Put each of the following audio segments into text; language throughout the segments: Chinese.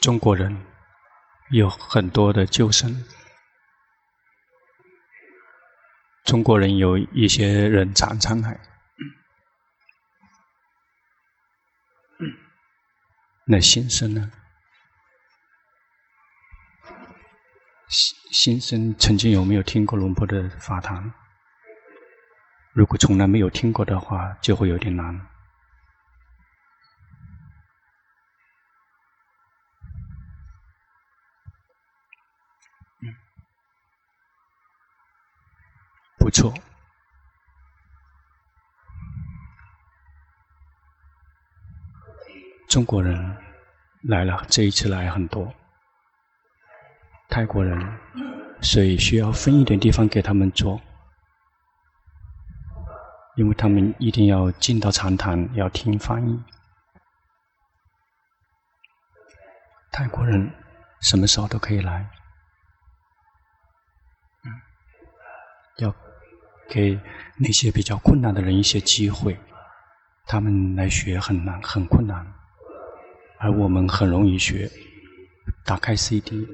中国人有很多的救生。中国人有一些人常常来，那新生呢？新新生曾经有没有听过龙婆的法堂？如果从来没有听过的话，就会有点难。不错，中国人来了，这一次来很多。泰国人，所以需要分一点地方给他们坐，因为他们一定要进到禅堂，要听翻译。泰国人什么时候都可以来，给那些比较困难的人一些机会，他们来学很难，很困难，而我们很容易学。打开 CD，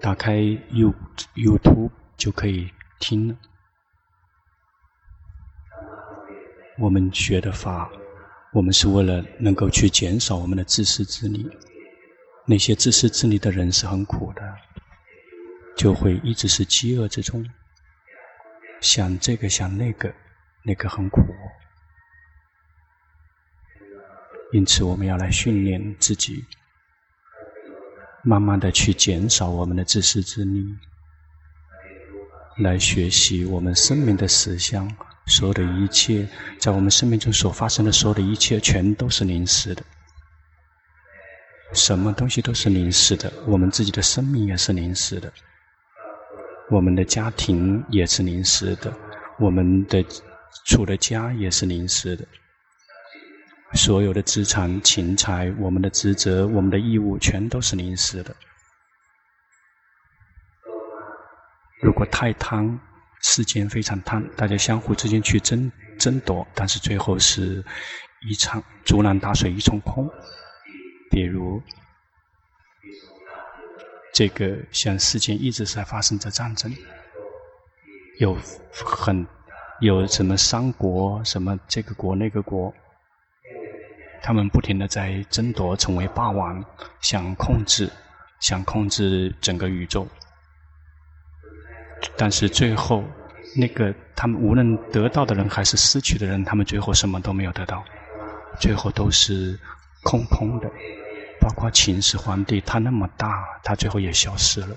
打开 You YouTube 就可以听了。我们学的法，我们是为了能够去减少我们的自私自利。那些自私自利的人是很苦的，就会一直是饥饿之中。想这个想那个，那个很苦。因此，我们要来训练自己，慢慢的去减少我们的自私自利，来学习我们生命的实相。所有的一切，在我们生命中所发生的所有的一切，全都是临时的。什么东西都是临时的，我们自己的生命也是临时的。我们的家庭也是临时的，我们的处的家也是临时的，所有的资产、钱财、我们的职责、我们的义务，全都是临时的。如果太贪，世间非常贪，大家相互之间去争争夺，但是最后是一场竹篮打水一场空。比如。这个像世间一直在发生着战争，有很有什么三国，什么这个国那个国，他们不停的在争夺，成为霸王，想控制，想控制整个宇宙。但是最后，那个他们无论得到的人还是失去的人，他们最后什么都没有得到，最后都是空空的。包括秦始皇帝，他那么大，他最后也消失了。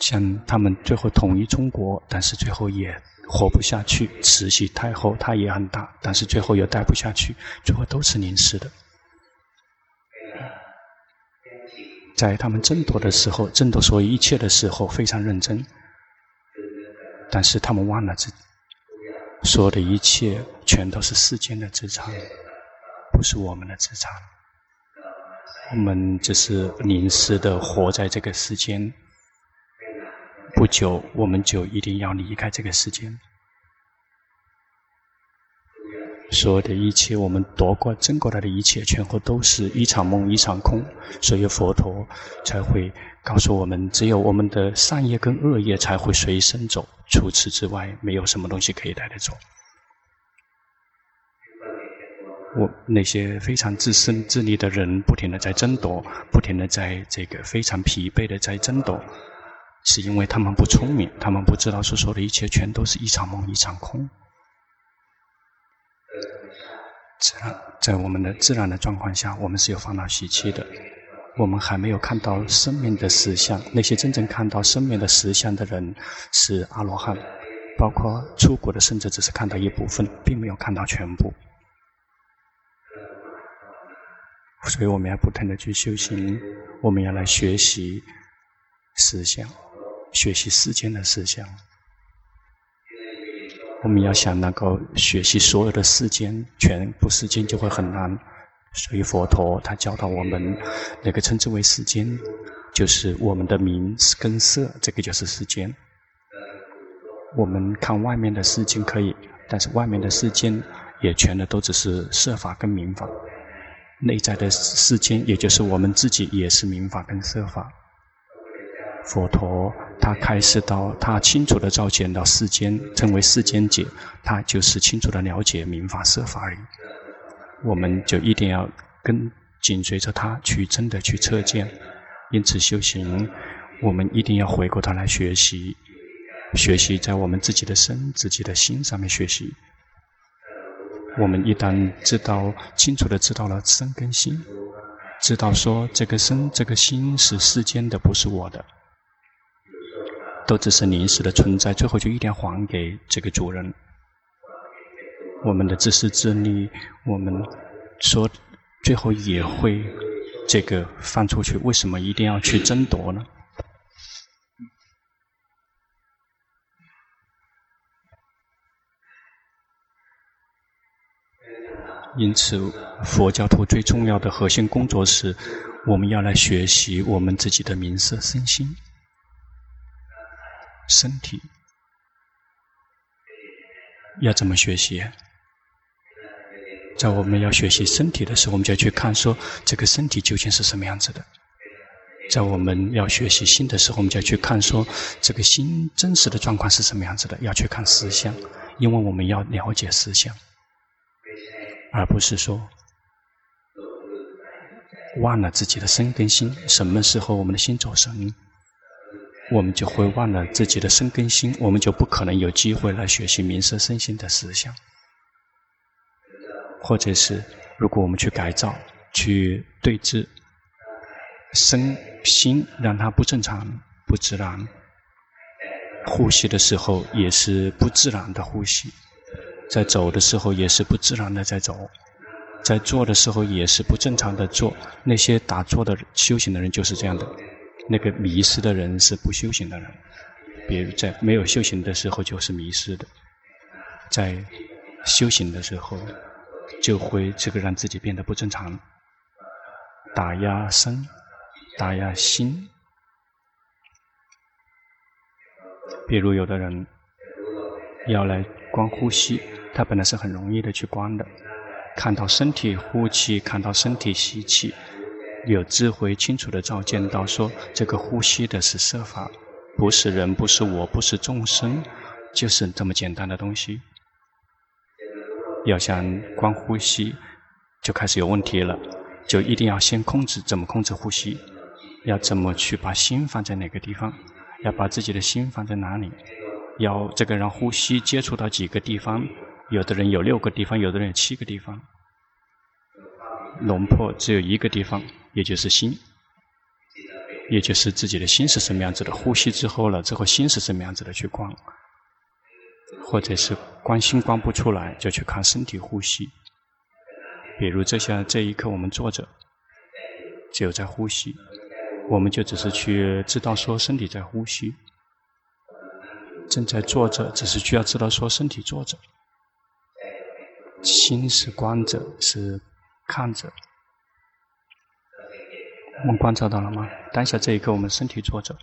像他们最后统一中国，但是最后也活不下去。慈禧太后她也很大，但是最后也待不下去，最后都是临时的。在他们争夺的时候，争夺所有一切的时候，非常认真，但是他们忘了自己，所有的一切全都是世间的资产。不是我们的资产，我们只是临时的活在这个世间。不久，我们就一定要离开这个世间。所有的一切，我们夺过、争过来的一切，全部都是一场梦、一场空。所以佛陀才会告诉我们：只有我们的善业跟恶业才会随身走，除此之外，没有什么东西可以带得走。我那些非常自私自利的人，不停的在争夺，不停的在这个非常疲惫的在争夺，是因为他们不聪明，他们不知道所说的一切全都是一场梦，一场空。自然，在我们的自然的状况下，我们是有烦恼习气的，我们还没有看到生命的实相。那些真正看到生命的实相的人是阿罗汉，包括出国的圣者，只是看到一部分，并没有看到全部。所以我们要不断的去修行，我们要来学习实相，学习世间的实相。我们要想能够学习所有的世间，全部世间就会很难。所以佛陀他教导我们，那个称之为世间，就是我们的名是跟色，这个就是世间。我们看外面的世间可以，但是外面的世间也全的都只是色法跟名法。内在的世间，也就是我们自己，也是明法跟色法。佛陀他开示到，他清楚地照见到世间，称为世间解，他就是清楚地了解明法色法而已。我们就一定要跟紧随着他去真的去测见。因此修行，我们一定要回过头来学习，学习在我们自己的身、自己的心上面学习。我们一旦知道清楚的知道了身跟心，知道说这个身、这个心是世间的，不是我的。都只是临时的存在，最后就一定要还给这个主人。我们的自私自利，我们说最后也会这个放出去。为什么一定要去争夺呢？因此，佛教徒最重要的核心工作是，我们要来学习我们自己的名色身心。身体要怎么学习？在我们要学习身体的时候，我们就要去看说这个身体究竟是什么样子的；在我们要学习心的时候，我们就要去看说这个心真实的状况是什么样子的。要去看实相，因为我们要了解实相，而不是说忘了自己的身根心。什么时候我们的心走神？我们就会忘了自己的身根心，我们就不可能有机会来学习名色身心的实相。或者是，如果我们去改造、去对治身心，让它不正常、不自然，呼吸的时候也是不自然的呼吸，在走的时候也是不自然的在走，在做的时候也是不正常的做。那些打坐的修行的人就是这样的。那个迷失的人是不修行的人，比如在没有修行的时候就是迷失的，在修行的时候就会这个让自己变得不正常，打压身，打压心。比如有的人要来观呼吸，他本来是很容易的去观的，看到身体呼气，看到身体吸气。有智慧清楚的照见到，说这个呼吸的是色法，不是人，不是我，不是众生，就是这么简单的东西。要想观呼吸，就开始有问题了，就一定要先控制，怎么控制呼吸？要怎么去把心放在哪个地方？要把自己的心放在哪里？要这个让呼吸接触到几个地方？有的人有六个地方，有的人有七个地方。龙婆只有一个地方。也就是心，也就是自己的心是什么样子的。呼吸之后了，之后心是什么样子的去观，或者是观心观不出来，就去看身体呼吸。比如这下这一刻我们坐着，只有在呼吸，我们就只是去知道说身体在呼吸。正在坐着，只是需要知道说身体坐着，心是观者，是看着。我们观察到了吗？当下这一刻，我们身体坐着，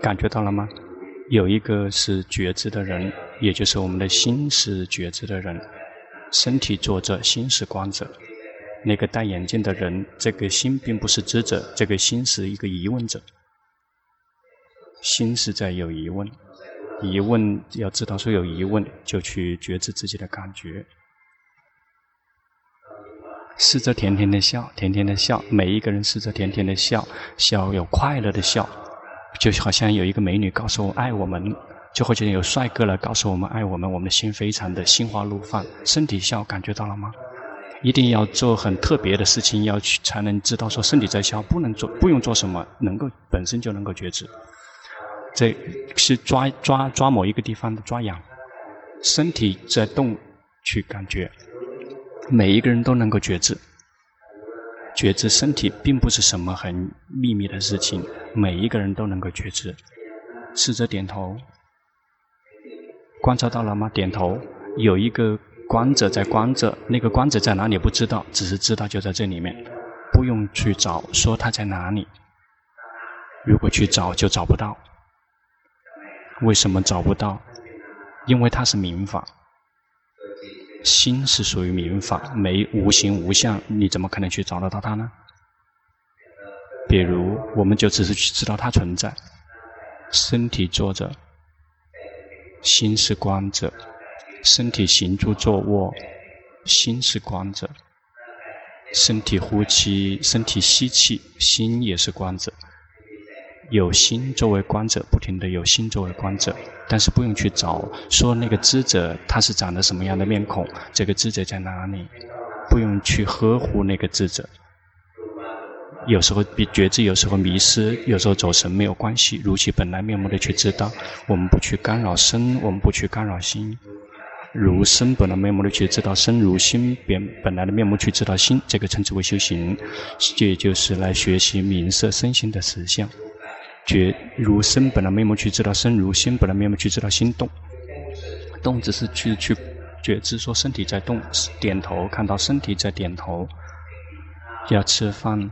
感觉到了吗？有一个是觉知的人，也就是我们的心是觉知的人，身体坐着，心是观者。那个戴眼镜的人，这个心并不是知者，这个心是一个疑问者。心是在有疑问，疑问要知道说有疑问，就去觉知自己的感觉。试着甜甜的笑，甜甜的笑。每一个人试着甜甜的笑，笑有快乐的笑，就好像有一个美女告诉我爱我们，就会觉得有帅哥来告诉我们爱我们，我们的心非常的心花怒放。身体笑，感觉到了吗？一定要做很特别的事情，要去才能知道说身体在笑，不能做，不用做什么，能够本身就能够觉知。这是抓抓抓某一个地方的抓痒，身体在动，去感觉。每一个人都能够觉知，觉知身体并不是什么很秘密的事情，每一个人都能够觉知。试着点头，观察到了吗？点头，有一个观者在观着，那个观者在哪里不知道，只是知道就在这里面，不用去找，说他在哪里。如果去找就找不到，为什么找不到？因为它是名法。心是属于明法，没无形无相，你怎么可能去找得到它呢？比如，我们就只是去知道它存在。身体坐着，心是观者；身体行住坐卧，心是观者；身体呼气，身体吸气，心也是观者。有心作为观者，不停地有心作为观者，但是不用去找说那个知者他是长得什么样的面孔，这个知者在哪里？不用去呵护那个知者。有时候觉知，有时候迷失，有时候走神没有关系，如其本来面目的去知道。我们不去干扰身，我们不去干扰心，如身本来面目的去知道身，如心本本来的面目去知道心，这个称之为修行，这也就是来学习名色身心的实相。觉如身本来面目去知道身，如心本来面目去知道心动。动只是去去觉知说身体在动，点头看到身体在点头。要吃饭，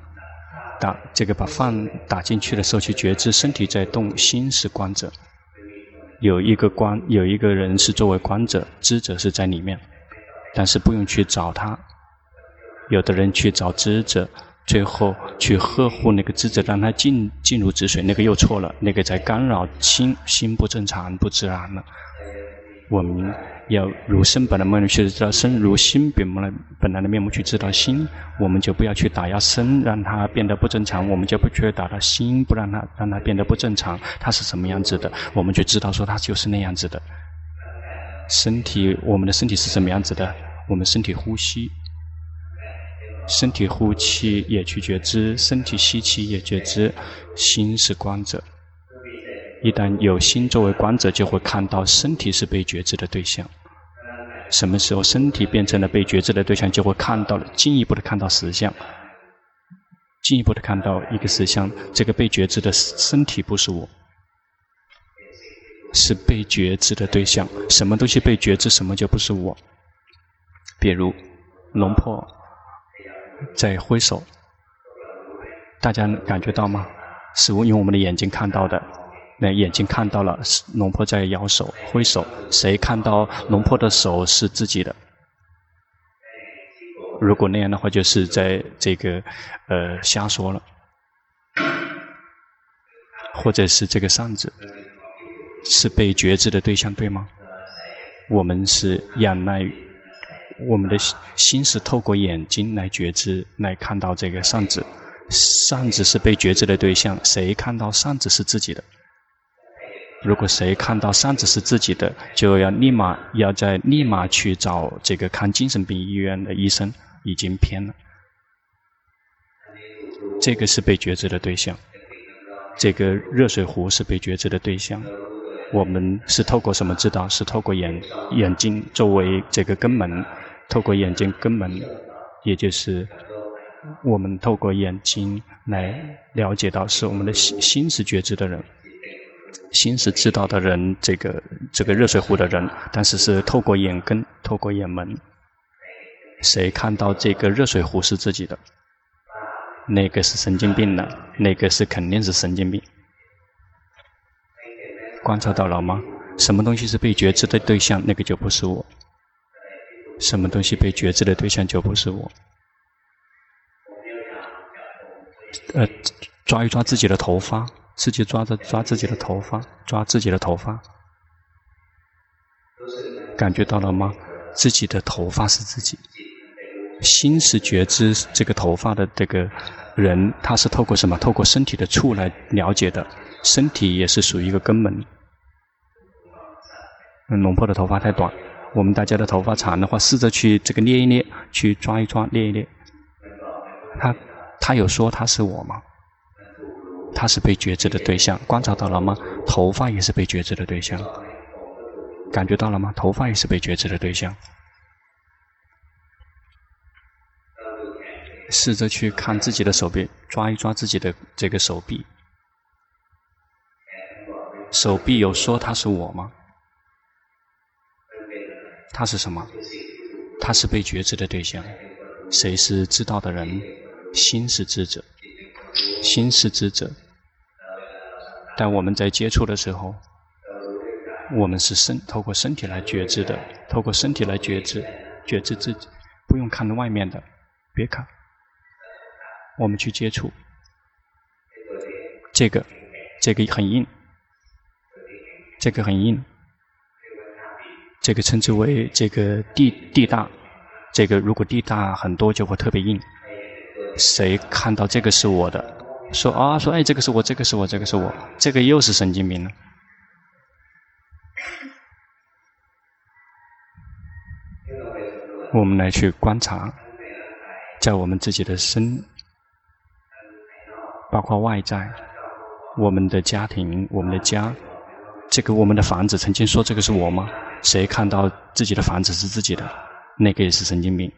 打这个把饭打进去的时候去觉知身体在动，心是观者。有一个观，有一个人是作为观者，知者是在里面，但是不用去找他。有的人去找知者。最后去呵护那个知者，让他进进入止水，那个又错了，那个在干扰心，心不正常，不自然了。我们要如身本来面目去知道身，如心本来本来的面目去知道心，我们就不要去打压身，让它变得不正常；我们就不去打压心，不让它让它变得不正常。它是什么样子的？我们就知道说它就是那样子的。身体，我们的身体是什么样子的？我们身体呼吸。身体呼气也去觉知，身体吸气也觉知，心是观者。一旦有心作为观者，就会看到身体是被觉知的对象。什么时候身体变成了被觉知的对象，就会看到了进一步的看到实相，进一步的看到一个实相。这个被觉知的身体不是我，是被觉知的对象。什么东西被觉知，什么就不是我。比如龙婆。在挥手，大家感觉到吗？是用我们的眼睛看到的。那眼睛看到了龙婆在摇手、挥手，谁看到龙婆的手是自己的？如果那样的话，就是在这个呃瞎说了，或者是这个扇子是被觉知的对象，对吗？我们是仰赖于。我们的心是透过眼睛来觉知，来看到这个扇子。扇子是被觉知的对象，谁看到扇子是自己的？如果谁看到扇子是自己的，就要立马要在立马去找这个看精神病医院的医生，已经偏了。这个是被觉知的对象，这个热水壶是被觉知的对象。我们是透过什么知道？是透过眼眼睛作为这个根门。透过眼睛根门，也就是我们透过眼睛来了解到，是我们的心心是觉知的人，心是知道的人，这个这个热水壶的人，但是是透过眼根，透过眼门，谁看到这个热水壶是自己的？那个是神经病了，那个是肯定是神经病。观察到了吗？什么东西是被觉知的对象？那个就不是我。什么东西被觉知的对象就不是我。呃，抓一抓自己的头发，自己抓着抓自己的头发，抓自己的头发，感觉到了吗？自己的头发是自己，心是觉知这个头发的这个人，他是透过什么？透过身体的触来了解的，身体也是属于一个根门。龙婆的头发太短。我们大家的头发长的话，试着去这个捏一捏，去抓一抓，捏一捏。他他有说他是我吗？他是被觉知的对象，观察到了吗？头发也是被觉知的对象，感觉到了吗？头发也是被觉知的对象。试着去看自己的手臂，抓一抓自己的这个手臂。手臂有说他是我吗？他是什么？他是被觉知的对象。谁是知道的人？心是知者，心是知者。但我们在接触的时候，我们是身透过身体来觉知的，透过身体来觉知。觉知自己，不用看外面的，别看。我们去接触这个，这个很硬，这个很硬，这个称之为这个地地大，这个如果地大很多就会特别硬。谁看到这个是我的，说啊说哎这个是我，这个是我，这个是我，这个又是神经病了。我们来去观察，在我们自己的身，包括外在，我们的家庭，我们的家，这个我们的房子，曾经说这个是我吗？谁看到自己的房子是自己的，那个也是神经病。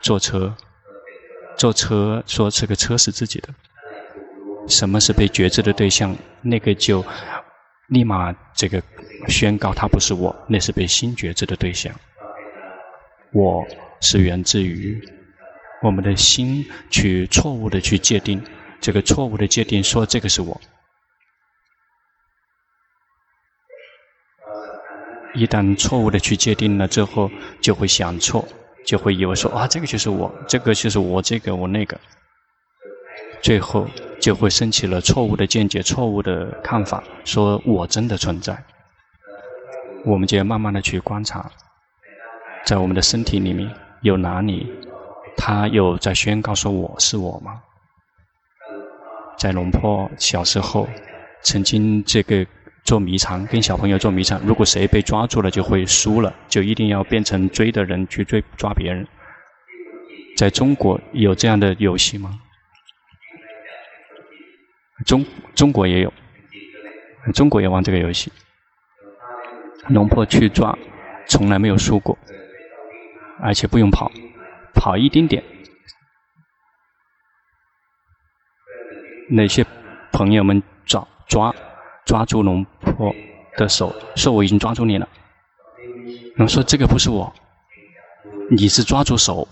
坐车，坐车说这个车是自己的，什么是被觉知的对象？那个就立马这个宣告他不是我，那是被心觉知的对象。我是源自于我们的心去错误的去界定，这个错误的界定说这个是我。一旦错误的去界定了之后，就会想错，就会以为说啊这个就是我，这个就是我这个我那个，最后就会升起了错误的见解、错误的看法，说我真的存在。我们就要慢慢的去观察。在我们的身体里面有哪里，他有在宣告说我是我吗？在龙坡小时候，曾经这个捉迷藏，跟小朋友捉迷藏，如果谁被抓住了就会输了，就一定要变成追的人去追抓别人。在中国有这样的游戏吗？中中国也有，中国也玩这个游戏。龙坡去抓，从来没有输过。而且不用跑，跑一丁点。那些朋友们抓抓抓住龙婆的手，说我已经抓住你了。然后说这个不是我，你是抓住手，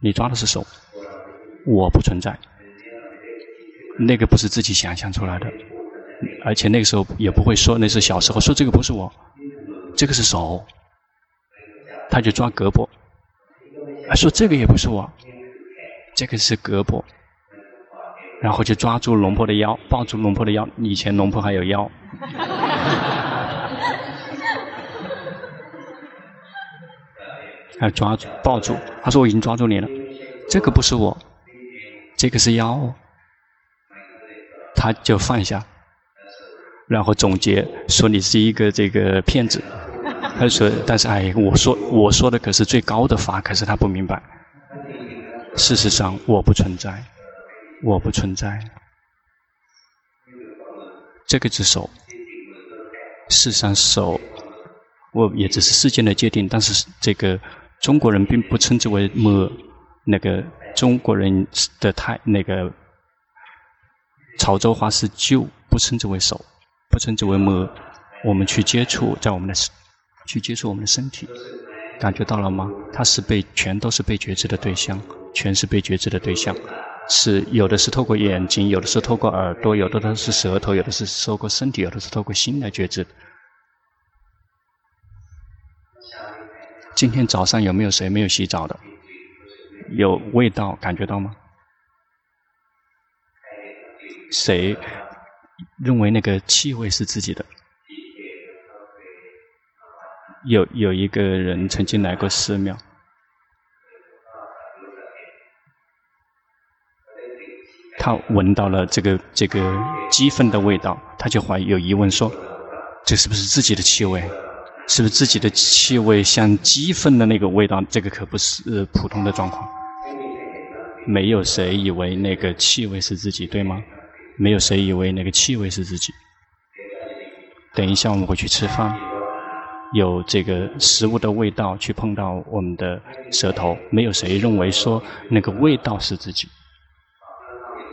你抓的是手，我不存在。那个不是自己想象出来的，而且那个时候也不会说那是小时候说这个不是我，这个是手，他就抓胳膊。说：“这个也不是我，这个是胳膊。”然后就抓住龙婆的腰，抱住龙婆的腰。以前龙婆还有腰，他抓住抱住。他说：“我已经抓住你了，这个不是我，这个是妖。”他就放下，然后总结说：“你是一个这个骗子。”他说：“但是哎，我说我说的可是最高的法，可是他不明白。事实上，我不存在，我不存在。这个只手，事实上手，我也只是世间的界定。但是这个中国人并不称之为摸，那个中国人的太那个潮州话是就不称之为手，不称之为摸。我们去接触，在我们的。”去接触我们的身体，感觉到了吗？它是被全都是被觉知的对象，全是被觉知的对象，是有的是透过眼睛，有的是透过耳朵，有的都是舌头，有的是透过身体，有的是透过心来觉知。今天早上有没有谁没有洗澡的？有味道感觉到吗？谁认为那个气味是自己的？有有一个人曾经来过寺庙，他闻到了这个这个鸡粪的味道，他就怀疑有疑问说：这是不是自己的气味？是不是自己的气味像鸡粪的那个味道？这个可不是普通的状况。没有谁以为那个气味是自己，对吗？没有谁以为那个气味是自己。等一下我们回去吃饭。有这个食物的味道去碰到我们的舌头，没有谁认为说那个味道是自己。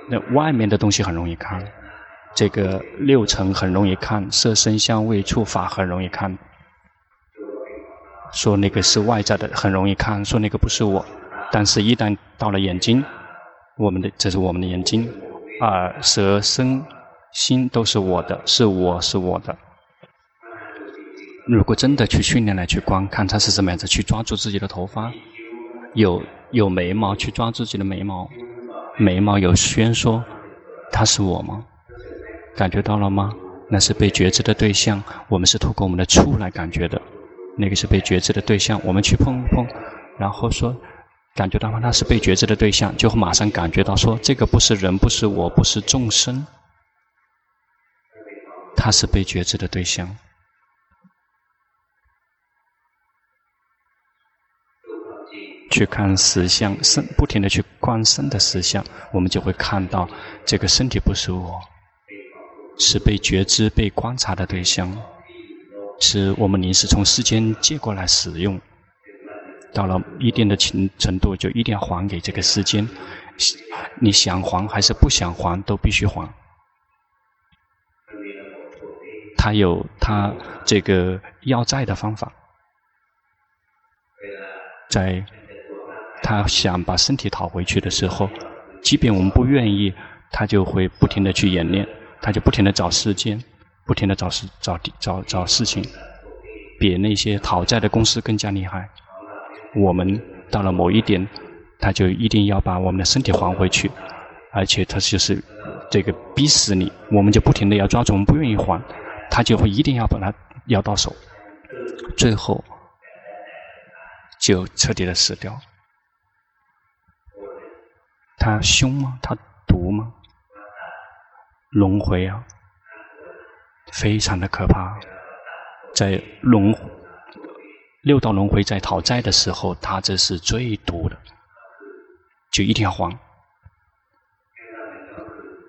那外面的东西很容易看，这个六尘很容易看，色声香味触法很容易看。说那个是外在的很容易看，说那个不是我，但是一旦到了眼睛，我们的这是我们的眼睛，耳、舌、身、心都是我的，是我是我的。如果真的去训练来去观看它是什么样子，去抓住自己的头发，有有眉毛去抓自己的眉毛，眉毛有宣说，他是我吗？感觉到了吗？那是被觉知的对象，我们是透过我们的触来感觉的，那个是被觉知的对象，我们去碰碰，然后说感觉到吗？那是被觉知的对象，就会马上感觉到说这个不是人，不是我，不是众生，他是被觉知的对象。去看实相，身不停的去观身的实相，我们就会看到这个身体不是我，是被觉知、被观察的对象，是我们临时从世间借过来使用，到了一定的程程度，就一定要还给这个世间。你想还还是不想还，都必须还。他有他这个要债的方法，在。他想把身体讨回去的时候，即便我们不愿意，他就会不停地去演练，他就不停地找时间，不停地找事找地找找事情，比那些讨债的公司更加厉害。我们到了某一点，他就一定要把我们的身体还回去，而且他就是这个逼死你，我们就不停地要抓住，我们不愿意还，他就会一定要把它要到手，最后就彻底的死掉。他凶吗？他毒吗？轮回啊，非常的可怕。在轮六道轮回在讨债的时候，他这是最毒的，就一定要还。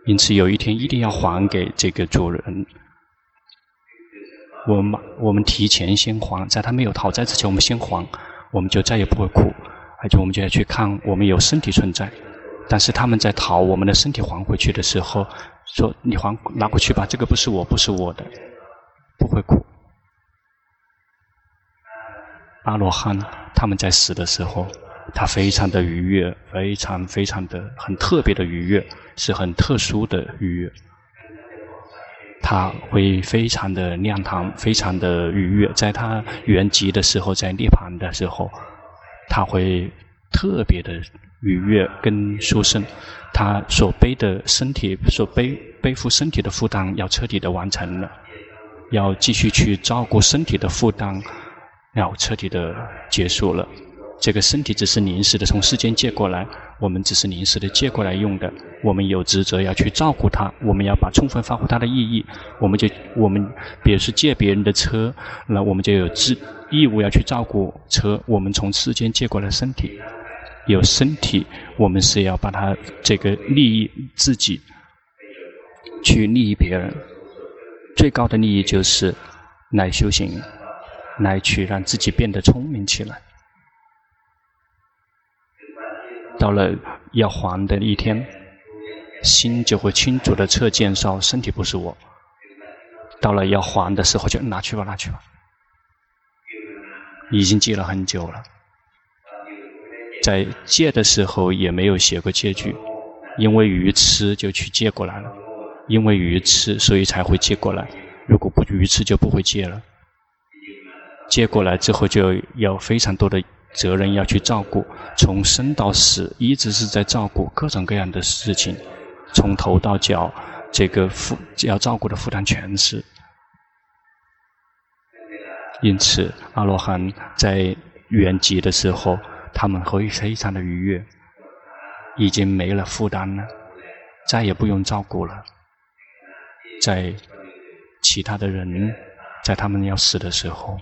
因此有一天一定要还给这个主人。我们我们提前先还，在他没有讨债之前，我们先还，我们就再也不会苦，而且我们就要去看，我们有身体存在。但是他们在讨我们的身体还回去的时候，说：“你还拿过去吧，这个不是我，不是我的，不会苦。”阿罗汉他们在死的时候，他非常的愉悦，非常非常的很特别的愉悦，是很特殊的愉悦。他会非常的亮堂，非常的愉悦，在他圆寂的时候，在涅槃的时候，他会特别的。愉悦跟殊胜，他所背的身体，所背背负身体的负担要彻底的完成了，要继续去照顾身体的负担，要彻底的结束了。这个身体只是临时的从世间借过来，我们只是临时的借过来用的。我们有职责要去照顾它，我们要把充分发挥它的意义。我们就我们，比如是借别人的车，那我们就有义义务要去照顾车。我们从世间借过来身体。有身体，我们是要把它这个利益自己，去利益别人。最高的利益就是来修行，来去让自己变得聪明起来。到了要还的一天，心就会清楚的测见说身体不是我。到了要还的时候，就拿去吧，拿去吧。已经借了很久了。在借的时候也没有写过借据，因为愚痴就去借过来了，因为愚痴所以才会借过来，如果不愚痴就不会借了。借过来之后就有非常多的责任要去照顾，从生到死一直是在照顾各种各样的事情，从头到脚这个负要照顾的负担全是。因此，阿罗汉在圆寂的时候。他们会非常的愉悦，已经没了负担了，再也不用照顾了。在其他的人，在他们要死的时候，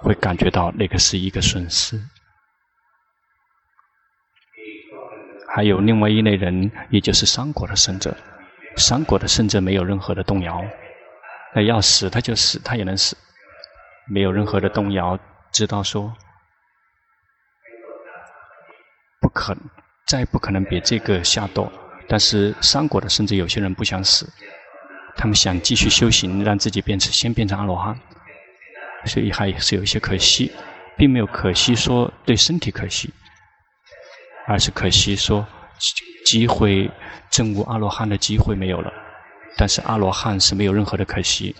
会感觉到那个是一个损失。还有另外一类人，也就是三果的圣者，三果的圣者没有任何的动摇，那要死他就死，他也能死，没有任何的动摇，知道说。可，再不可能比这个下堕。但是三果的，甚至有些人不想死，他们想继续修行，让自己变成先变成阿罗汉，所以还是有一些可惜，并没有可惜说对身体可惜，而是可惜说机会证悟阿罗汉的机会没有了。但是阿罗汉是没有任何的可惜，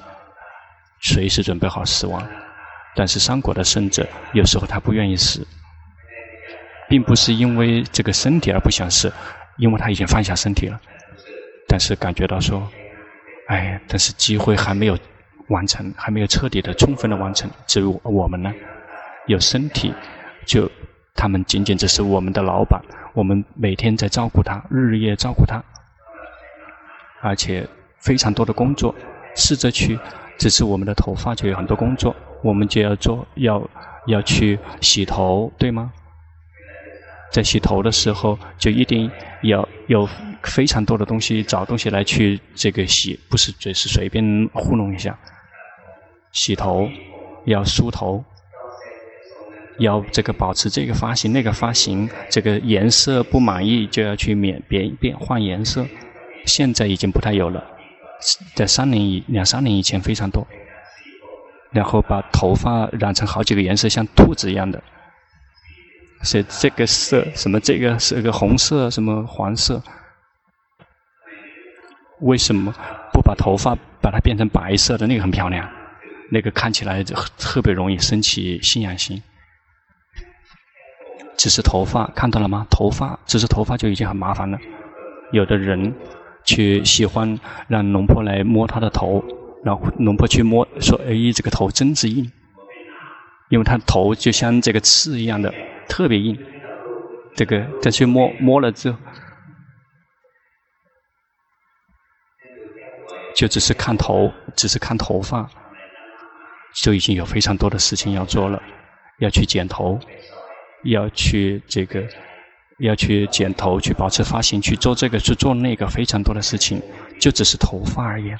随时准备好死亡。但是三果的圣者有时候他不愿意死，并不是因为这个身体而不想死，因为他已经放下身体了，但是感觉到说，哎，但是机会还没有完成，还没有彻底的、充分的完成。至于我们呢，有身体，就他们仅仅只是我们的老板，我们每天在照顾他，日夜照顾他，而且非常多的工作，试着去，只是我们的头发就有很多工作。我们就要做，要要去洗头，对吗？在洗头的时候，就一定要有非常多的东西，找东西来去这个洗，不是只是随便糊弄一下。洗头要梳头，要这个保持这个发型，那个发型，这个颜色不满意就要去免变变换颜色。现在已经不太有了，在三年以两三年以前非常多。然后把头发染成好几个颜色，像兔子一样的，是这个色，什么这个是个红色，什么黄色？为什么不把头发把它变成白色的？那个很漂亮，那个看起来就特别容易升起信仰心。只是头发，看到了吗？头发，只是头发就已经很麻烦了。有的人去喜欢让龙婆来摸他的头。然后龙婆去摸，说：“哎，这个头真是硬，因为他头就像这个刺一样的，特别硬。这个再去摸摸了之后，就只是看头，只是看头发，就已经有非常多的事情要做了，要去剪头，要去这个，要去剪头，去保持发型，去做这个，去做那个，非常多的事情，就只是头发而已。”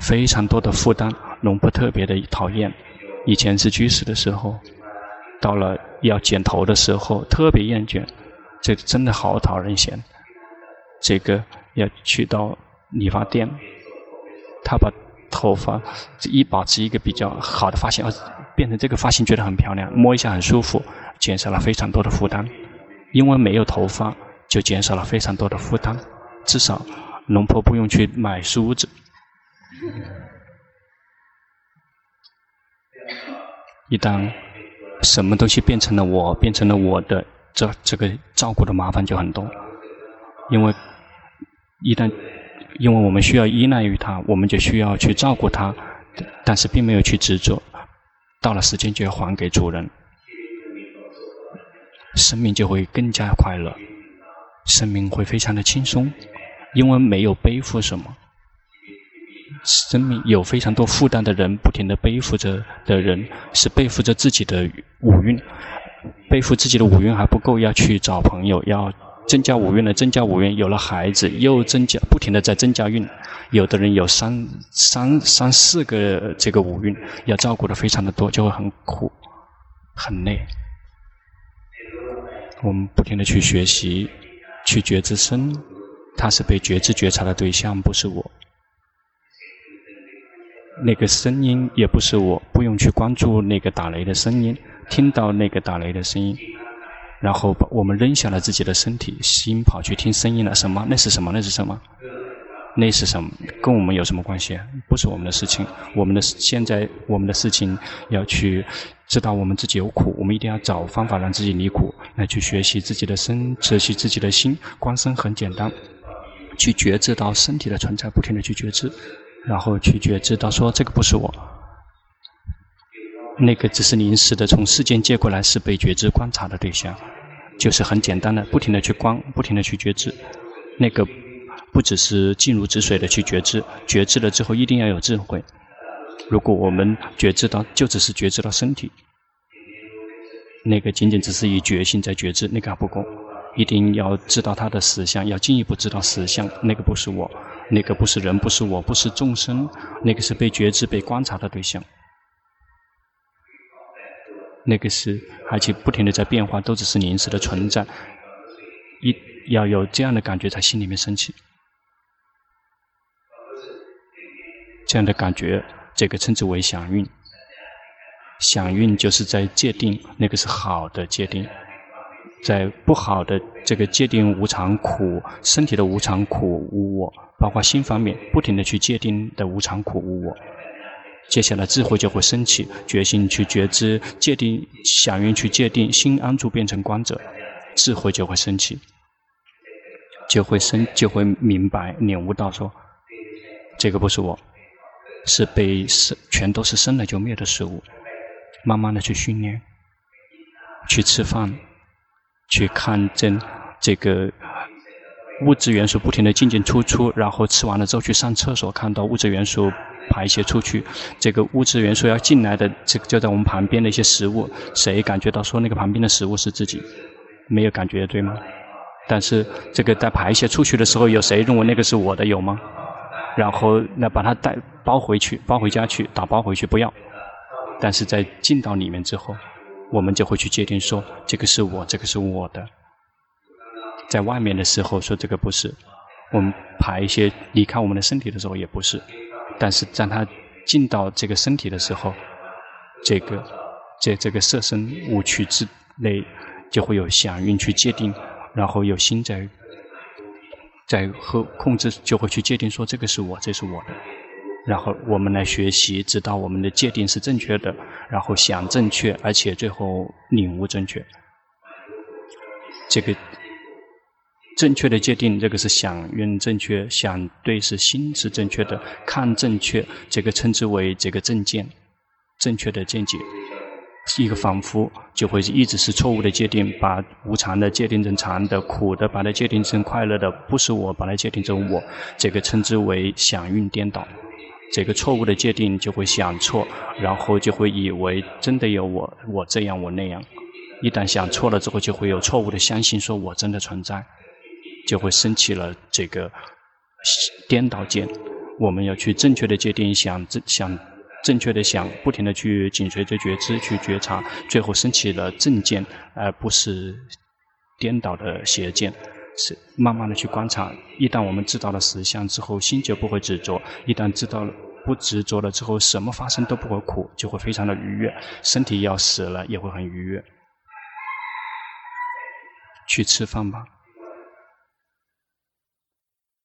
非常多的负担，龙婆特别的讨厌。以前是居士的时候，到了要剪头的时候，特别厌倦，这真的好讨人嫌。这个要去到理发店，他把头发一保持一个比较好的发型，变成这个发型觉得很漂亮，摸一下很舒服，减少了非常多的负担。因为没有头发，就减少了非常多的负担。至少龙婆不用去买梳子。一旦什么东西变成了我，变成了我的，这这个照顾的麻烦就很多。因为一旦因为我们需要依赖于他，我们就需要去照顾他，但是并没有去执着。到了时间就要还给主人，生命就会更加快乐，生命会非常的轻松，因为没有背负什么。生命有非常多负担的人，不停的背负着的人，是背负着自己的五蕴，背负自己的五蕴还不够，要去找朋友，要增加五蕴了，增加五蕴，有了孩子又增加，不停的在增加运。有的人有三三三四个这个五蕴，要照顾的非常的多，就会很苦，很累。我们不停的去学习，去觉知身，他是被觉知觉察的对象，不是我。那个声音也不是我，不用去关注那个打雷的声音，听到那个打雷的声音，然后把我们扔下了自己的身体，心跑去听声音了。什么？那是什么？那是什么？那是什么？跟我们有什么关系？不是我们的事情。我们的现在，我们的事情要去知道我们自己有苦，我们一定要找方法让自己离苦，来去学习自己的身，学习自己的心。观身很简单，去觉知到身体的存在，不停地去觉知。然后去觉知到说这个不是我，那个只是临时的，从世间借过来是被觉知观察的对象，就是很简单的，不停的去观，不停的去觉知，那个不只是静如止水的去觉知，觉知了之后一定要有智慧。如果我们觉知到就只是觉知到身体，那个仅仅只是以觉性在觉知，那个还不够，一定要知道它的实相，要进一步知道实相，那个不是我。那个不是人，不是我，不是众生，那个是被觉知、被观察的对象。那个是而且不停的在变化，都只是临时的存在。一要有这样的感觉，在心里面升起。这样的感觉，这个称之为响蕴。响蕴就是在界定，那个是好的界定。在不好的这个界定无常苦，身体的无常苦无我，包括心方面不停的去界定的无常苦无我，接下来智慧就会升起，决心去觉知，界定响应去界定，心安住变成观者，智慧就会升起，就会生就会明白领悟到说，这个不是我，是被生全都是生了就灭的事物，慢慢的去训练，去吃饭，去看见这个。物质元素不停地进进出出，然后吃完了之后去上厕所，看到物质元素排泄出去。这个物质元素要进来的，这就在我们旁边的一些食物，谁感觉到说那个旁边的食物是自己？没有感觉，对吗？但是这个在排泄出去的时候，有谁认为那个是我的？有吗？然后那把它带包回去，包回家去，打包回去，不要。但是在进到里面之后，我们就会去界定说，这个是我，这个是我的。在外面的时候说这个不是，我们排一些离开我们的身体的时候也不是，但是当它进到这个身体的时候，这个这这个色身五趣之内就会有响应去界定，然后有心在在和控制就会去界定说这个是我，这是我的，然后我们来学习，知道我们的界定是正确的，然后想正确，而且最后领悟正确，这个。正确的界定，这个是响应正确，想对是心是正确的，看正确，这个称之为这个正见，正确的见解。一个仿佛就会一直是错误的界定，把无常的界定成常的，苦的把它界定成快乐的，不是我把它界定成我，这个称之为想运颠倒。这个错误的界定就会想错，然后就会以为真的有我，我这样我那样。一旦想错了之后，就会有错误的相信，说我真的存在。就会升起了这个颠倒见，我们要去正确的界定，想正想正确的想，不停的去紧随着觉知去觉察，最后升起了正见，而不是颠倒的邪见。是慢慢的去观察，一旦我们知道了实相之后，心就不会执着；一旦知道了不执着了之后，什么发生都不会苦，就会非常的愉悦。身体要死了也会很愉悦。去吃饭吧。